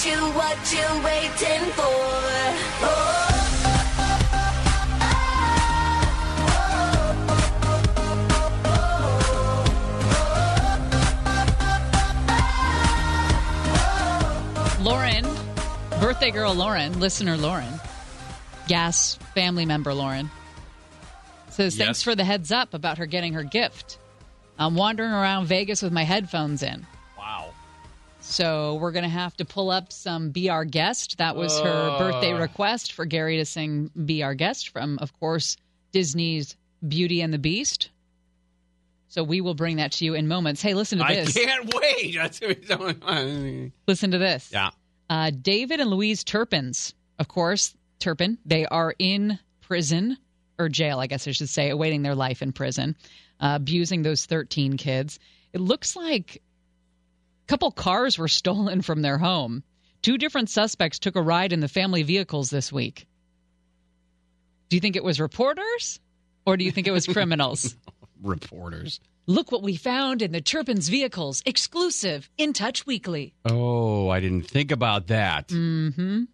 what you, what you waiting for? Oh. Lauren, birthday girl Lauren, listener Lauren, gas family member Lauren, says thanks Yes. for the heads up about her getting her gift. I'm wandering around Vegas with my headphones in. So we're going to have to pull up some Be Our Guest. That was her birthday request for Gary to sing Be Our Guest from, of course, Disney's Beauty and the Beast. So we will bring that to you in moments. Hey, listen to this. I can't wait. That's what we're doing. Listen to this. Yeah. Uh, David and Louise Turpins, of course, Turpin, they are in prison or jail, I guess I should say, awaiting their life in prison, uh, abusing those 13 kids. It looks like couple cars were stolen from their home. Two different suspects took a ride in the family vehicles this week. Do you think it was reporters or do you think it was criminals? Reporters. Look what we found in the Turpins vehicles, exclusive in Touch Weekly. Oh, I didn't think about that. Mm-hmm.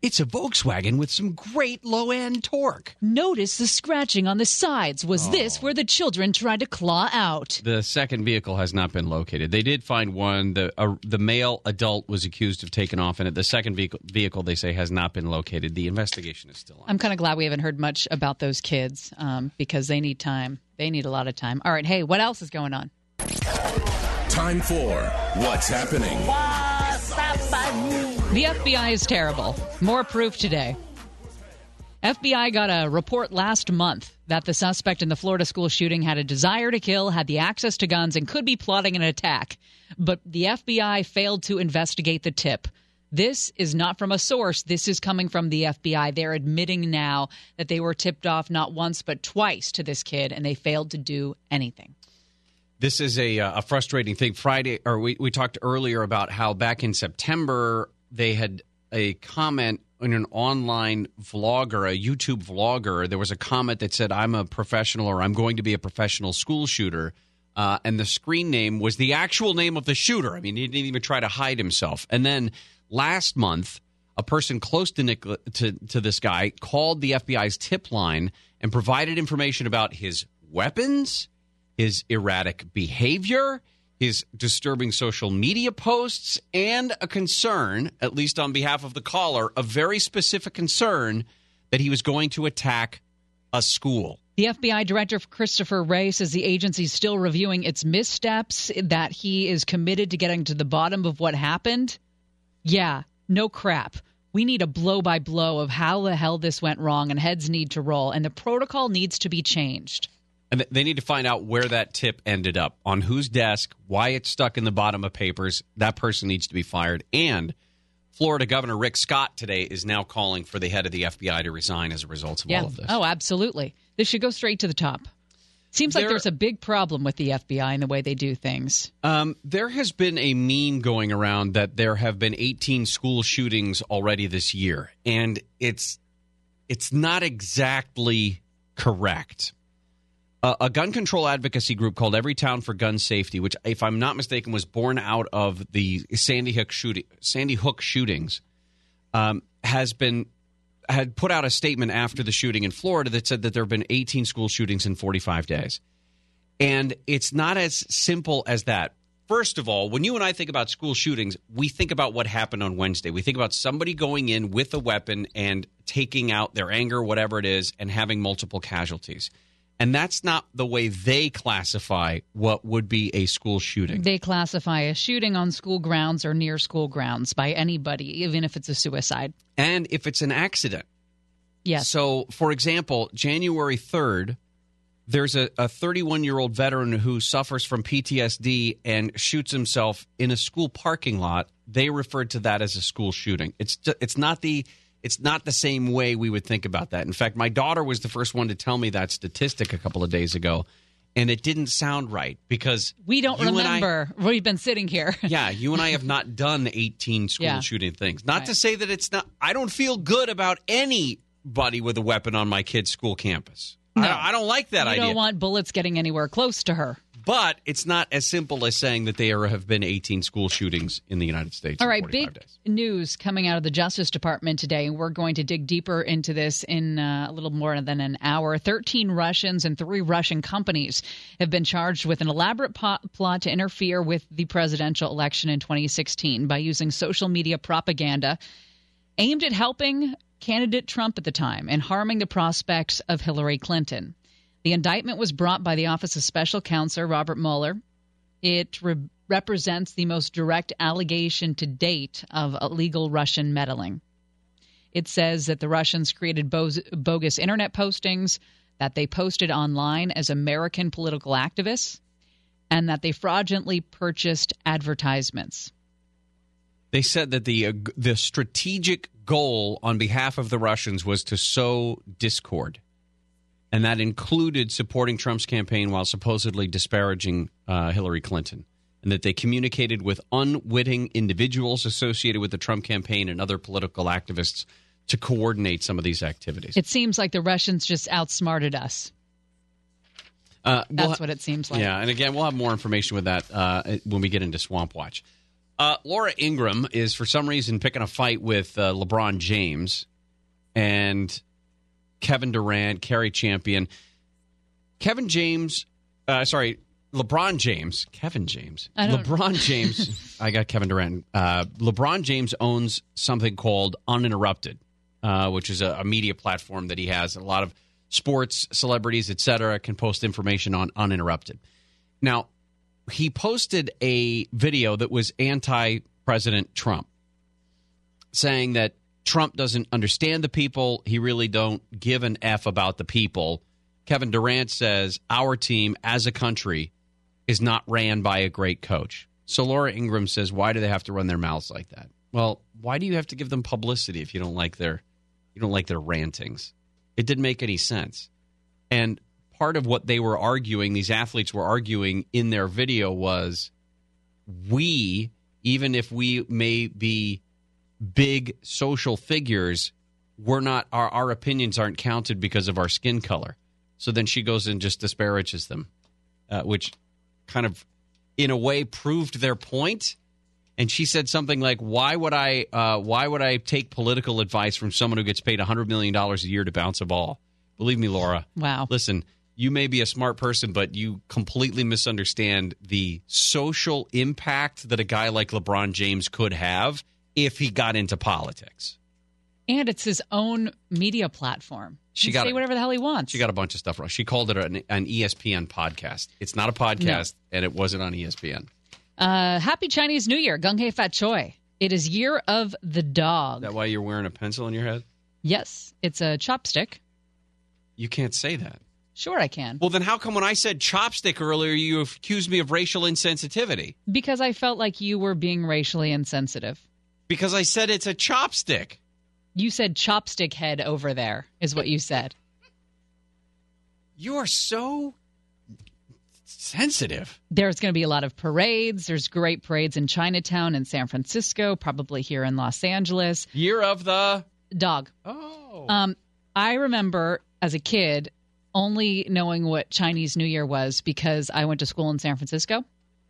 It's a Volkswagen with some great low end torque. Notice the scratching on the sides. Was this where the children tried to claw out? The second vehicle has not been located. They did find one. The uh, the male adult was accused of taking off in it. The second vehicle, vehicle they say has not been located. The investigation is still on. I'm kind of glad we haven't heard much about those kids um, because they need time. They need a lot of time. All right, hey, what else is going on? Time for What's Happening. The FBI is terrible. More proof today. FBI got a report last month that the suspect in the Florida school shooting had a desire to kill, had the access to guns, and could be plotting an attack. But the FBI failed to investigate the tip. This is not from a source. This is coming from the FBI. They're admitting now that they were tipped off not once but twice to this kid, and they failed to do anything. This is a, uh, a frustrating thing. Friday, or we, we talked earlier about how back in September they had a comment in an online vlogger, a YouTube vlogger. There was a comment that said, "I'm a professional," or "I'm going to be a professional school shooter," uh, and the screen name was the actual name of the shooter. I mean, he didn't even try to hide himself. And then last month, a person close to to, to this guy called the FBI's tip line and provided information about his weapons his erratic behavior, his disturbing social media posts, and a concern, at least on behalf of the caller, a very specific concern that he was going to attack a school. The FBI director Christopher Wray says the agency is still reviewing its missteps, that he is committed to getting to the bottom of what happened. Yeah, no crap. We need a blow by blow of how the hell this went wrong, and heads need to roll, and the protocol needs to be changed. And they need to find out where that tip ended up, on whose desk, why it's stuck in the bottom of papers. That person needs to be fired. And Florida Governor Rick Scott today is now calling for the head of the FBI to resign as a result of Yeah. all of this. Oh, absolutely. This should go straight to the top. Seems like There- there's a big problem with the FBI and the way they do things. Um, there has been a meme going around that there have been 18 school shootings already this year, and it's it's not exactly correct. A gun control advocacy group called Everytown for Gun Safety, which, if I'm not mistaken, was born out of the Sandy Hook shooting, Sandy Hook shootings, um, has been had put out a statement after the shooting in Florida that said that there have been 18 school shootings in 45 days. And it's not as simple as that. First of all, when you and I think about school shootings, we think about what happened on Wednesday. We think about somebody going in with a weapon and taking out their anger, whatever it is, and having multiple casualties. And that's not the way they classify what would be a school shooting. They classify a shooting on school grounds or near school grounds by anybody, even if it's a suicide. And if it's an accident, Yes. So, for example, January 3rd, there's a 31 year old veteran who suffers from PTSD and shoots himself in a school parking lot. They referred to that as a school shooting. It's it's not the it's not the same way we would think about that. In fact, my daughter was the first one to tell me that statistic a couple of days ago, and it didn't sound right because we don't and I- remember. We've been sitting here. yeah, you and I have not done 18 school Yeah. shooting things. Not to say that it's not, I don't feel good about anybody with a weapon on my kid's school campus. I, No. don't, I don't like that you idea. don't want bullets getting anywhere close to her. But it's not as simple as saying that there have been 18 school shootings in the United States. All right, in 45 big days. news coming out of the Justice Department today, and we're going to dig deeper into this in uh, a little more than an hour. 13 Russians and three Russian companies have been charged with an elaborate po- plot to interfere with the presidential election in 2016 by using social media propaganda aimed at helping candidate Trump at the time and harming the prospects of Hillary Clinton. The indictment was brought by the Office of Special Counsel Robert Mueller. It re- represents the most direct allegation to date of illegal Russian meddling. It says that the Russians created bo- bogus internet postings, that they posted online as American political activists, and that they fraudulently purchased advertisements. They said that the uh, the strategic goal on behalf of the Russians was to sow discord, and that included supporting Trump's campaign while supposedly disparaging uh, Hillary Clinton, and that they communicated with unwitting individuals associated with the Trump campaign and other political activists to coordinate some of these activities. It seems like the Russians just outsmarted us. Uh, we'll That's ha- what it seems like. Yeah, and again, we'll have more information with that uh, when we get into Swamp Watch. Uh, Laura Ingraham is, for some reason, picking a fight with uh, LeBron James and Kevin Durant, Kerry Champion. Kevin James, uh, sorry, LeBron James, Kevin James, LeBron James. I got Kevin Durant. Uh, LeBron James owns something called Uninterrupted, uh, which is a, a media platform that he has. A lot of sports celebrities, et cetera, can post information on Uninterrupted. Now, he posted a video that was anti President Trump, saying that Trump doesn't understand the people. He really don't give an F about the people. Kevin Durant says our team as a country is not ran by a great coach. So Laura Ingraham says, why do they have to run their mouths like that? Well, why do you have to give them publicity if you don't like their you don't like their rantings? It didn't make any sense. And part of what they were arguing, these athletes were arguing in their video was we, even if we may be big social figures, we're not our, our opinions aren't counted because of our skin color. So then she goes and just disparages them, uh, which kind of in a way proved their point. And she said something like, "Why would I? Uh, why would I take political advice from someone who gets paid hundred million dollars a year to bounce a ball?" Believe me, Laura. Wow. Listen, you may be a smart person, but you completely misunderstand the social impact that a guy like LeBron James could have if he got into politics. And it's his own media platform. She He got say whatever the hell he wants. She got a bunch of stuff wrong. She called it an, an ESPN podcast. It's not a podcast, and it wasn't on ESPN. Uh, happy Chinese New Year, Gung Hei Fat Choi. It is year of the dog. Is that why you're wearing a pencil in your head? Yes, it's a chopstick. You can't say that. Sure, I can. Well, then how come when I said chopstick earlier, you accused me of racial insensitivity? Because I felt like you were being racially insensitive. Because I said it's a chopstick. You said chopstick head over there, is what you said. You are so sensitive. There's going to be a lot of parades. There's great parades in Chinatown and San Francisco, probably here in Los Angeles. Year of the. Dog. Oh. Um, I remember as a kid only knowing what Chinese New Year was because I went to school in San Francisco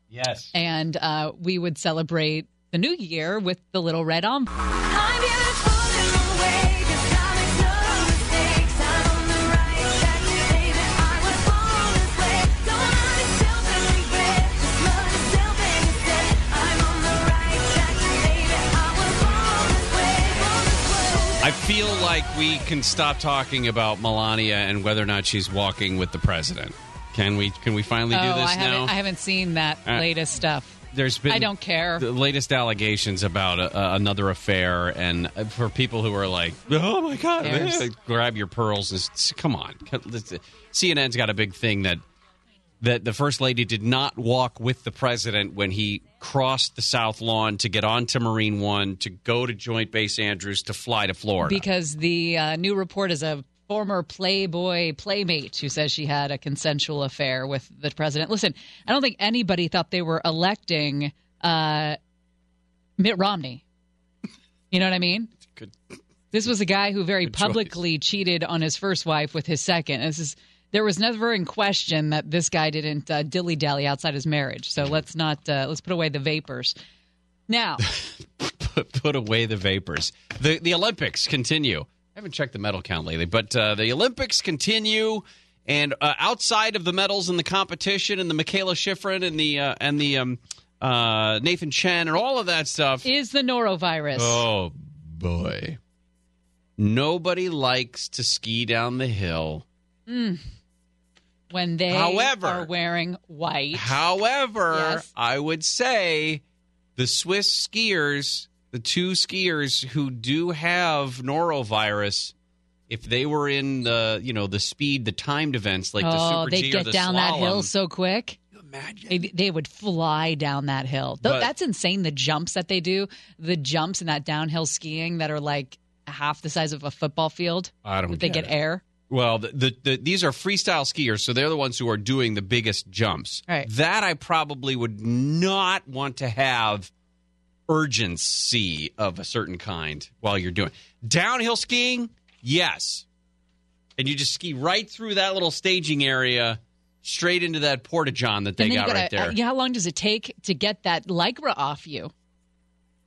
yes. and uh, we would celebrate the New Year with the little red envelope. I'm beautiful in a way, 'cause I make no mistakes. I'm on the right track, baby. I was born this way. Don't hurt yourself and regret. Just love yourself instead. I'm on the right track, baby. I was born this way, born this way. I feel like we can stop talking about Melania and whether or not she's walking with the president. Can we? Can we finally do oh, this I now? haven't, I haven't seen that Uh, latest stuff. There's been I don't care. the latest allegations about uh, another affair, and uh, for people who are like, "Oh my god," eh, grab your pearls. And come on, CNN's got a big thing that that the first lady did not walk with the president when he crossed the South Lawn to get onto Marine One to go to Joint Base Andrews to fly to Florida. Because the uh, new report is a former Playboy playmate who says she had a consensual affair with the president. Listen, I don't think anybody thought they were electing uh, Mitt Romney. You know what I mean? Good. This was a guy who very Good choice. publicly cheated on his first wife with his second. This is there was never in question that this guy didn't uh, dilly dally outside his marriage. So let's not uh, let's put away the vapors. Now, put, put away the vapors. The the Olympics continue. I haven't checked the medal count lately, but uh, the Olympics continue. And uh, outside of the medals and the competition and the Mikaela Shiffrin and the uh, and the um, uh, Nathan Chen and all of that stuff. is the norovirus? Oh boy, nobody likes to ski down the hill. when they However- are wearing white. However, Yes. I would say the Swiss skiers, the two skiers who do have norovirus, if they were in the you know the speed, the timed events like the oh, Super they G or get the down that hill so quick. imagine. They, they would fly down that hill. Though But- that's insane. The jumps that they do, the jumps in that downhill skiing that are like half the size of a football field. I don't That they get get it. air. Well, the, the, the these are freestyle skiers, so they're the ones who are doing the biggest jumps. Right. That I probably would not want to have urgency of a certain kind while you're doing downhill skiing. Yes, and you just ski right through that little staging area, straight into that porta john that they got gotta, right there. uh, you how long does it take to get that lycra off you?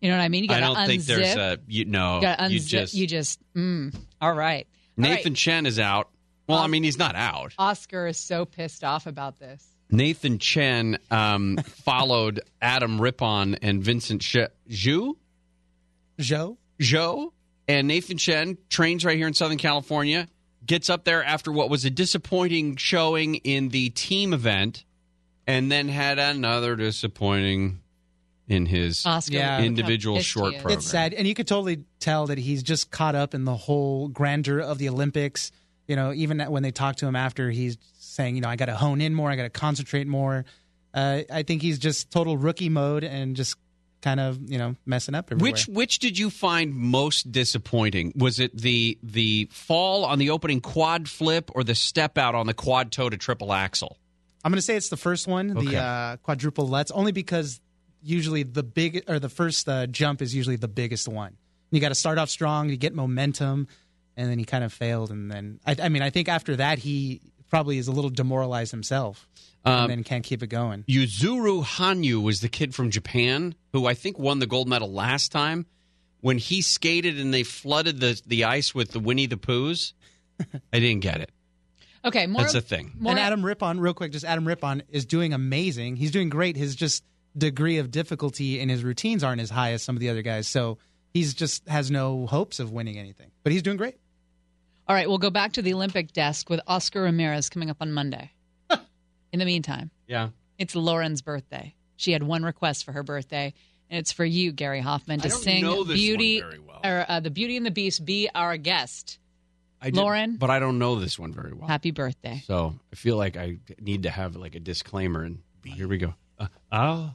You know what I mean? You I got don't to think there's a you know you unzip. you just you just. Mm, all right. All right. Nathan Chen is out. Well, I mean he's not out. Oscar is so pissed off about this. Nathan Chen um, followed Adam Rippon and Vincent Sh- Zhu, Joe? Zhou, and Nathan Chen trains right here in Southern California. Gets up there after what was a disappointing showing in the team event, and then had another disappointing in his Oscar, Yeah. individual pissed short he program. It's sad, and you could totally tell that he's just caught up in the whole grandeur of the Olympics. You know, even when they talk to him after, he's saying, you know, I got to hone in more, I got to concentrate more. Uh, I think he's just total rookie mode and just kind of, you know, messing up everywhere. Which which did you find most disappointing? Was it the the fall on the opening quad flip or the step out on the quad toe to triple axel? I'm going to say it's the first one, Okay. the uh, quadruple lutz, only because usually the big or the first uh, jump is usually the biggest one. You got to start off strong, you get momentum, and then he kind of failed. And then, I, I mean, I think after that, he probably is a little demoralized himself Um, and can't keep it going. Yuzuru Hanyu was the kid from Japan who I think won the gold medal last time. When he skated and they flooded the, the ice with the Winnie the Poohs, I didn't get it. Okay, more. That's a thing. More and Adam Rippon, real quick, just Adam Rippon is doing amazing. He's doing great. His just degree of difficulty in his routines aren't as high as some of the other guys. So he's just has no hopes of winning anything. But he's doing great. All right, we'll go back to the Olympic desk with Oscar Ramirez coming up on Monday. In the meantime, Yeah. it's Lauren's birthday. She had one request for her birthday, and it's for you, Gary Hoffman, to sing "Beauty" well. or uh, "The Beauty and the Beast." Be our guest. I did- Lauren? But I don't know this one very well. Happy birthday! So I feel like I need to have like a disclaimer. And here we go. Uh, our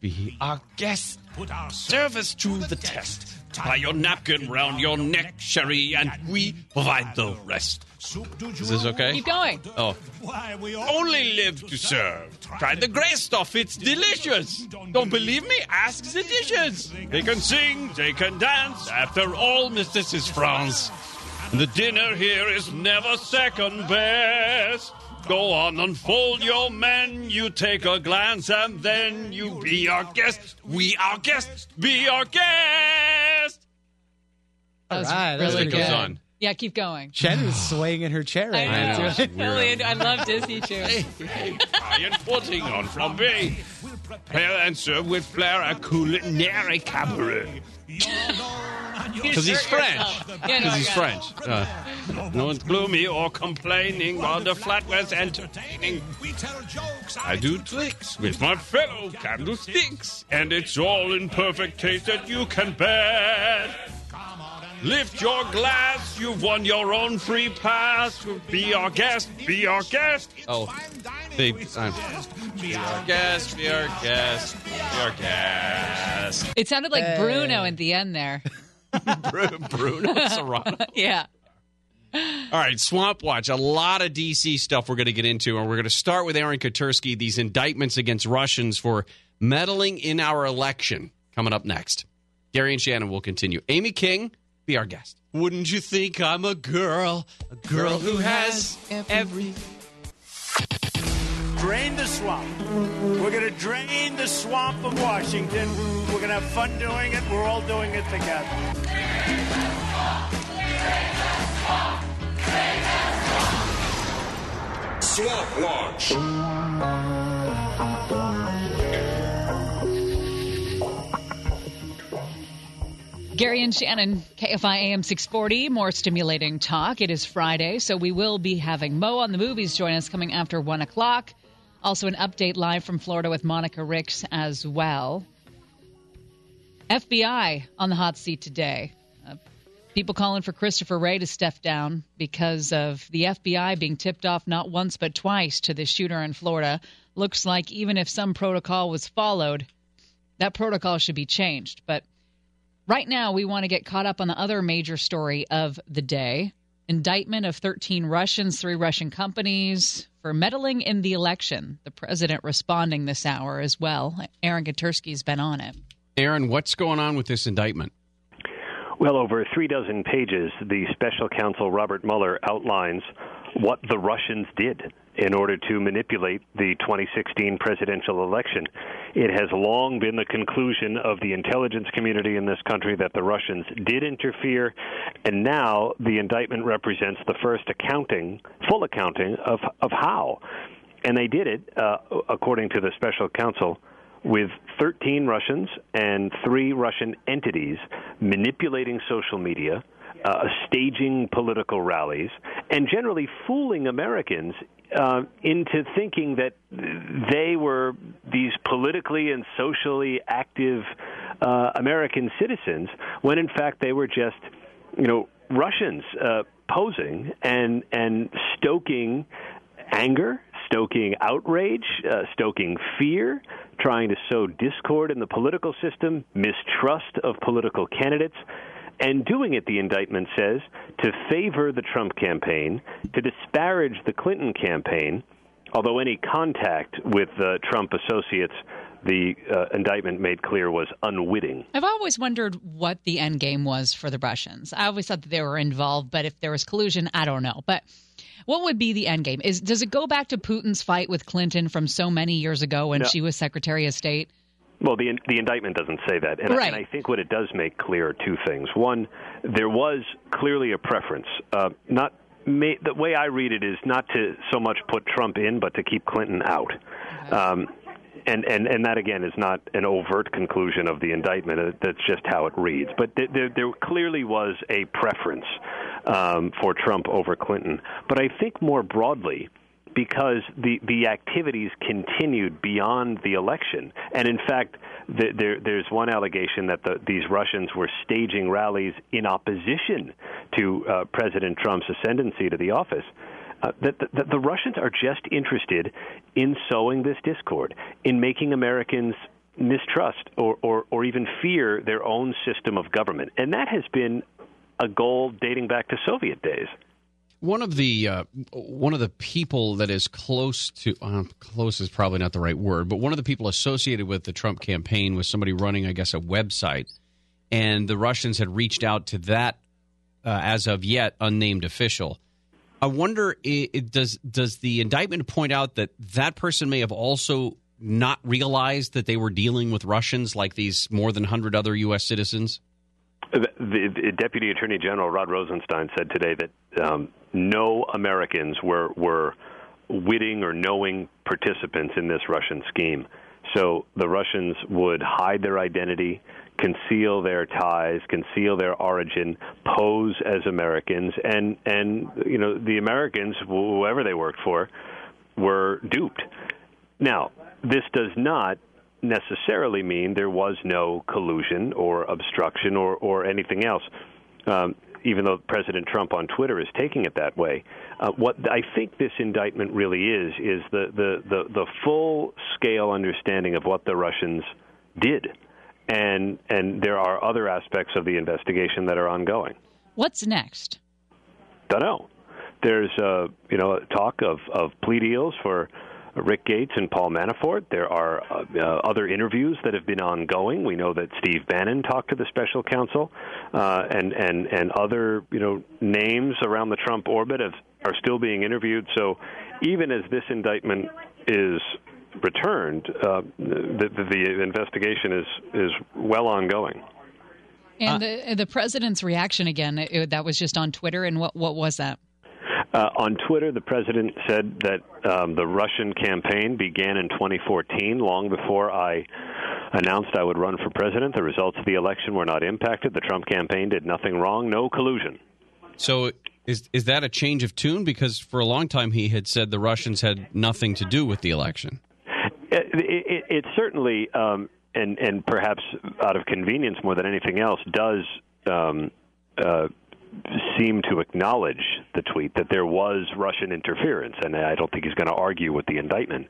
guest. Be our guest. Put our service to the test. Tie your napkin round your neck, Sherry, and we provide the rest. Is this okay? Keep going. Oh. Only live to serve. Try the gray stuff, it's delicious. Don't believe me? Ask the dishes. They can sing, they can dance. After all, Miss This is France. The dinner here is never second best. Go on, unfold your men. You take a glance, and then you be our guest. We our guest, be our guest. That was right, that was really good. good. on. Yeah, keep going. Chen is swaying in her chair right I now. know. it's I love Disney too. Iron pudding on flambe. Prepare and serve with flair a culinary cabaret. Because he's French. Yeah, no, Because I French. Uh, no one's gloomy or complaining while the flatware's entertaining. I do tricks with my fellow candlesticks, and it's all in perfect taste that you can bet. Lift your glass, you've won your own free pass. Be our guest, be our guest. Oh, they, uh, be our guest, be our guest, be our guest. It sounded like Bruno at the end there. Bru- Bruno Serrano. Yeah. All right, Swamp Watch. A lot of DC stuff we're going to get into, and we're going to start with Aaron Katersky. These indictments against Russians for meddling in our election coming up next. Gary and Shannon will continue. Amy King be our guest. Wouldn't you think I'm a girl, a girl who has every. Drain the swamp. We're going to drain the swamp of Washington. We're going to have fun doing it. We're all doing it together. Swamp Launch. Gary and Shannon, KFI AM 640, more stimulating talk. It is Friday, so we will be having Mo on the movies join us coming after 1 o'clock. Also, an update live from Florida with Monica Ricks as well. FBI on the hot seat today. People calling for Christopher Wray to step down because of the FBI being tipped off not once but twice to the shooter in Florida. Looks like even if some protocol was followed, that protocol should be changed. But Right now, we want to get caught up on the other major story of the day indictment of 13 Russians, three Russian companies for meddling in the election. The president responding this hour as well. Aaron Katersky's been on it. Aaron, what's going on with this indictment? Well, over three dozen pages, the special counsel Robert Mueller outlines what the Russians did in order to manipulate the 2016 presidential election. It has long been the conclusion of the intelligence community in this country that the Russians did interfere, and now the indictment represents the first accounting, full accounting of of how. And they did it, uh, according to the special counsel, with 13 Russians and three Russian entities manipulating social media, uh, staging political rallies, and generally fooling Americans uh, into thinking that they were these politically and socially active uh, American citizens, when in fact they were just, you know, Russians uh, posing and and stoking anger, stoking outrage, uh, stoking fear, trying to sow discord in the political system, mistrust of political candidates, and doing it, the indictment says, to favor the Trump campaign, to disparage the Clinton campaign, although any contact with uh, Trump associates. The uh, indictment made clear was unwitting. I've always wondered what the end game was for the Russians. I always thought that they were involved, but if there was collusion, I don't know. But what would be the end game? Is does it go back to Putin's fight with Clinton from so many years ago when No. she was Secretary of State? Well, the the indictment doesn't say that, and, I- and I think what it does make clear are two things. One, there was clearly a preference. Uh, not ma- the way I read it is not to so much put Trump in, but to keep Clinton out. Um, and, and and that again is not an overt conclusion of the indictment. Uh, That's just how it reads. But th- there there clearly was a preference um, for Trump over Clinton. But I think more broadly, because the the activities continued beyond the election, and in fact, the, there there's one allegation that the, these Russians were staging rallies in opposition to uh, President Trump's ascendancy to the office. Uh, that, that the Russians are just interested in sowing this discord, in making Americans mistrust or, or, or even fear their own system of government, and that has been a goal dating back to Soviet days. One of the uh, one of the people that is close to uh, close is probably not the right word, but one of the people associated with the Trump campaign was somebody running, I guess, a website, and the Russians had reached out to that uh, as of yet unnamed official. I wonder, i it, does does the indictment point out that that person may have also not realized that they were dealing with Russians like these more than hundred other U.S. citizens? The, the, the Deputy Attorney General Rod Rosenstein said today that um, no Americans were were witting or knowing participants in this Russian scheme. So the Russians would hide their identity, conceal their ties, conceal their origin, pose as Americans, and and you know the Americans, whoever they worked for, were duped. Now, this does not necessarily mean there was no collusion or obstruction or, or anything else, um, even though President Trump on Twitter is taking it that way. Uh, what I think this indictment really is is the, the, the, the full scale understanding of what the Russians did. And, and there are other aspects of the investigation that are ongoing. What's next? Don't know. There's uh, you know talk of, of plea deals for Rick Gates and Paul Manafort. There are uh, uh, other interviews that have been ongoing. We know that Steve Bannon talked to the special counsel, uh, and and and other you know names around the Trump orbit have, are still being interviewed. So even as this indictment is returned, uh, the, the, the investigation is is well ongoing. And the the president's reaction again, it, that was just on Twitter. And what what was that? Uh, on Twitter, the president said that um, the Russian campaign began in 2014, long before I announced I would run for president. The results of the election were not impacted. The Trump campaign did nothing wrong, no collusion. So is is that a change of tune? Because for a long time he had said the Russians had nothing to do with the election. It, it, it certainly, um, and and perhaps out of convenience more than anything else, does um, uh, seem to acknowledge the tweet that there was Russian interference, and I don't think he's going to argue with the indictment,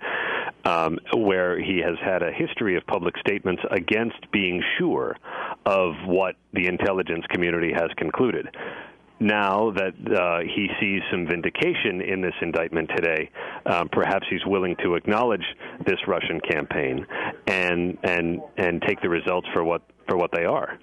um, where he has had a history of public statements against being sure of what the intelligence community has concluded. Now that uh, he sees some vindication in this indictment today, um, perhaps he's willing to acknowledge this Russian campaign and and and take the results for what for what they are.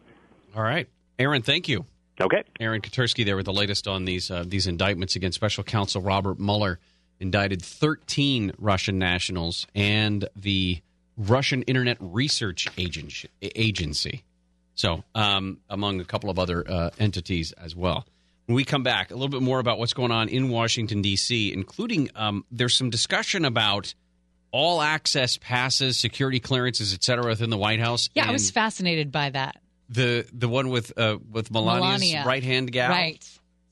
All right, Aaron, thank you. Okay. Aaron Katersky there with the latest on these uh, these indictments against Special Counsel Robert Mueller indicted 13 Russian nationals and the Russian Internet Research Agency. agency. So, um, among a couple of other uh, entities as well. When we come back, a little bit more about what's going on in Washington, D.C., including um, there's some discussion about all access passes, security clearances, et cetera, within the White House. Yeah, I was fascinated by that. the the one with uh, with Melania's Melania. right hand gal. Right.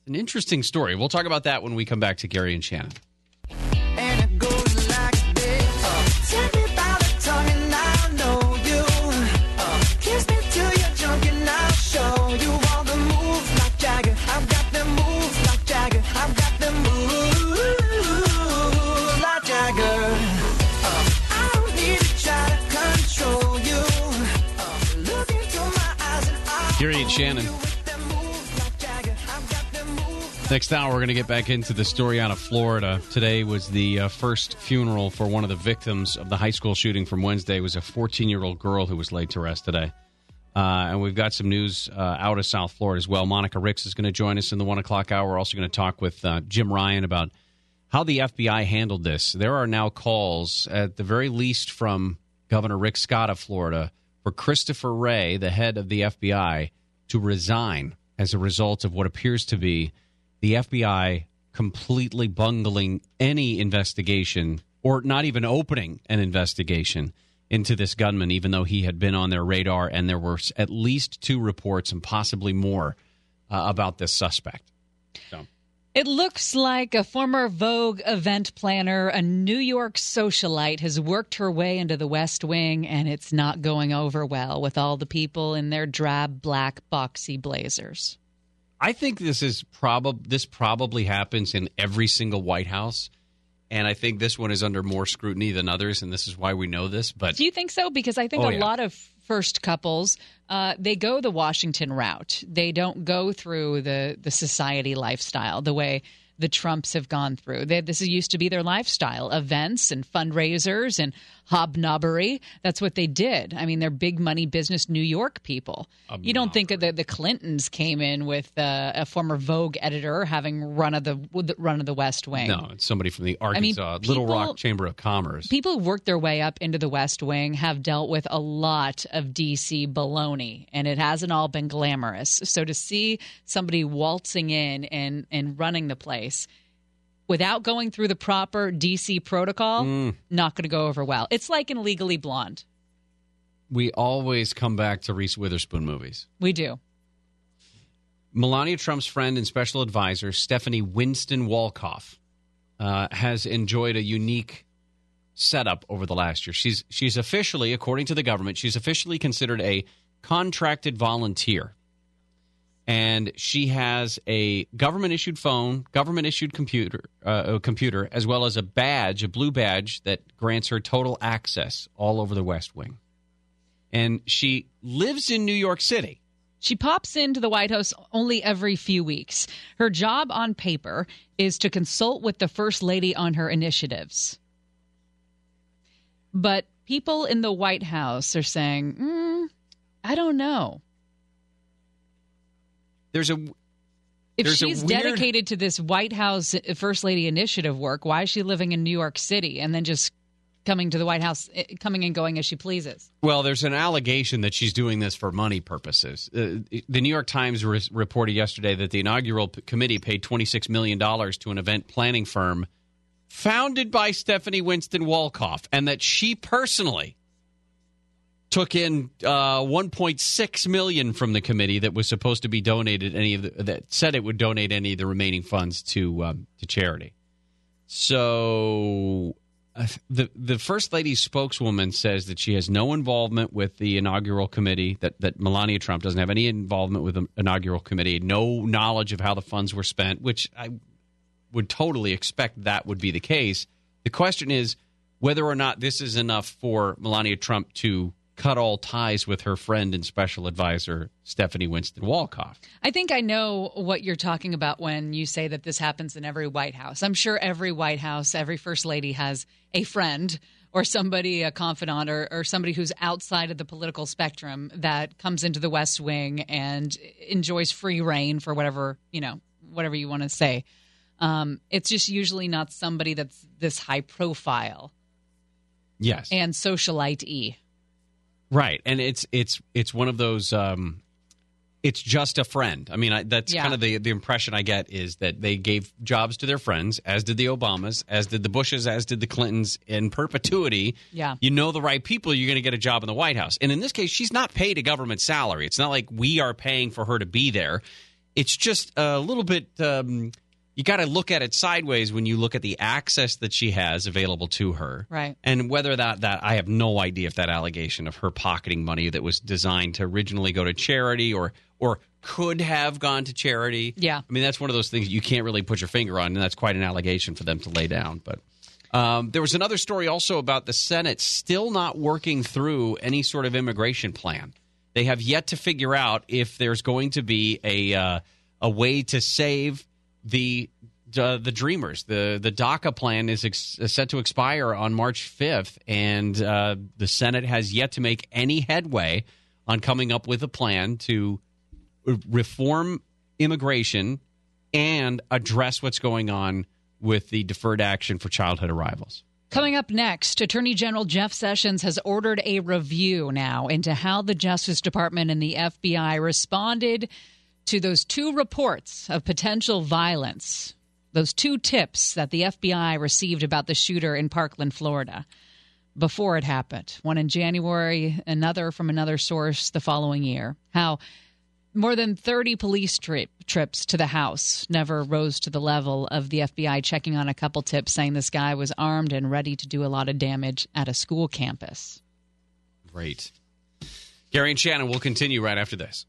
An interesting story. We'll talk about that when we come back to Gary and Shannon. Gary and Shannon. Next hour, we're going to get back into the story out of Florida. Today was the uh, first funeral for one of the victims of the high school shooting from Wednesday. It was a 14 year old girl who was laid to rest today. Uh, and we've got some news uh, out of South Florida as well. Monica Ricks is going to join us in the one o'clock hour. We're also going to talk with uh, Jim Ryan about how the FBI handled this. There are now calls, at the very least, from Governor Rick Scott of Florida for Christopher Wray, the head of the FBI, to resign as a result of what appears to be the FBI completely bungling any investigation or not even opening an investigation into this gunman, even though he had been on their radar and there were at least two reports and possibly more uh, about this suspect. So. It looks like a former Vogue event planner, a New York socialite, has worked her way into the West Wing, and it's not going over well with all the people in their drab black boxy blazers. I think this is probably this probably happens in every single White House, and I think this one is under more scrutiny than others, and this is why we know this. But Do you think so? Because I think Oh, a yeah. lot of first couples uh, they go the Washington route. They don't go through the the society lifestyle the way the Trumps have gone through. They, this used to be their lifestyle: events and fundraisers and hobnobbery. That's what they did. I mean, they're big money business New York people. You don't think that the Clintons came in with uh, a former Vogue editor having run of the run of the West Wing? no, it's somebody from the mean, Arkansas Little Rock Chamber of Commerce. people who worked their way up into the West Wing have dealt with a lot of DC baloney, and it hasn't all been glamorous. So to see somebody waltzing in and, and running the place without going through the proper DC protocol, not going to go over well. It's like in Legally Blonde. we always come back to Reese Witherspoon movies. We do. Melania Trump's friend and special advisor, Stephanie Winston Wolkoff, uh, has enjoyed a unique setup over the last year. She's she's officially, according to the government, she's officially considered a contracted volunteer. And she has a government issued phone, government issued computer, uh, computer, as well as a badge, a blue badge that grants her total access all over the West Wing. And she lives in New York City. She pops into the White House only every few weeks. Her job on paper is to consult with the First Lady on her initiatives. But people in the White House are saying, mm, I don't know. There's a If There's a she's weird- dedicated to this White House First Lady initiative work, why is she living in New York City and then just coming to the White House, eh, coming and going as she pleases? Well, there's an allegation that she's doing this for money purposes. Uh, the New York Times re- reported yesterday that the inaugural p- committee paid $26 million to an event planning firm founded by Stephanie Winston Wolkoff, and that she personally took in uh, 1.6 million from the committee that was supposed to be donated. Any of the, that said it would donate any of the remaining funds to um, to charity. So uh, the the first lady's spokeswoman says that she has no involvement with the inaugural committee. That that Melania Trump doesn't have any involvement with the inaugural committee. No knowledge of how the funds were spent, which I would totally expect that would be the case. The question is whether or not this is enough for Melania Trump to cut all ties with her friend and special advisor Stephanie Winston Wolkoff. I think I know what you're talking about when you say that this happens in every White House. I'm sure every White House, every First Lady has a friend or somebody, a confidant, or, or somebody who's outside of the political spectrum that comes into the West Wing and enjoys free reign for whatever, you know, whatever you want to say. Um, it's just usually not somebody that's this high profile Yes. and socialite y. Right, and it's it's it's one of those. Um, it's just a friend. I mean, I, that's Yeah. kind of the the impression I get is that they gave jobs to their friends, as did the Obamas, as did the Bushes, as did the Clintons, in perpetuity. Yeah. you know the right people, you're going to get a job in the White House. And in this case, she's not paid a government salary. It's not like we are paying for her to be there. It's just a little bit. Um, you got to look at it sideways when you look at the access that she has available to her Right. and whether that that I have no idea if that allegation of her pocketing money that was designed to originally go to charity or or could have gone to charity. Yeah. I mean that's one of those things you can't really put your finger on, and that's quite an allegation for them to lay down. But um, there was another story also about the Senate still not working through any sort of immigration plan. They have yet to figure out if there's going to be a uh, a way to save the uh, the Dreamers. The the DACA plan is ex- set to expire on March 5th, and uh, the Senate has yet to make any headway on coming up with a plan to reform immigration and address what's going on with the deferred action for childhood arrivals. Coming up next, Attorney General Jeff Sessions has ordered a review now into how the Justice Department and the FBI responded to those two reports of potential violence, those two tips that the FBI received about the shooter in Parkland, Florida, before it happened. One in January, another from another source the following year. How more than 30 police tri- trips to the house never rose to the level of the FBI checking on a couple tips saying this guy was armed and ready to do a lot of damage at a school campus. Great. Gary and Shannon will continue right after this.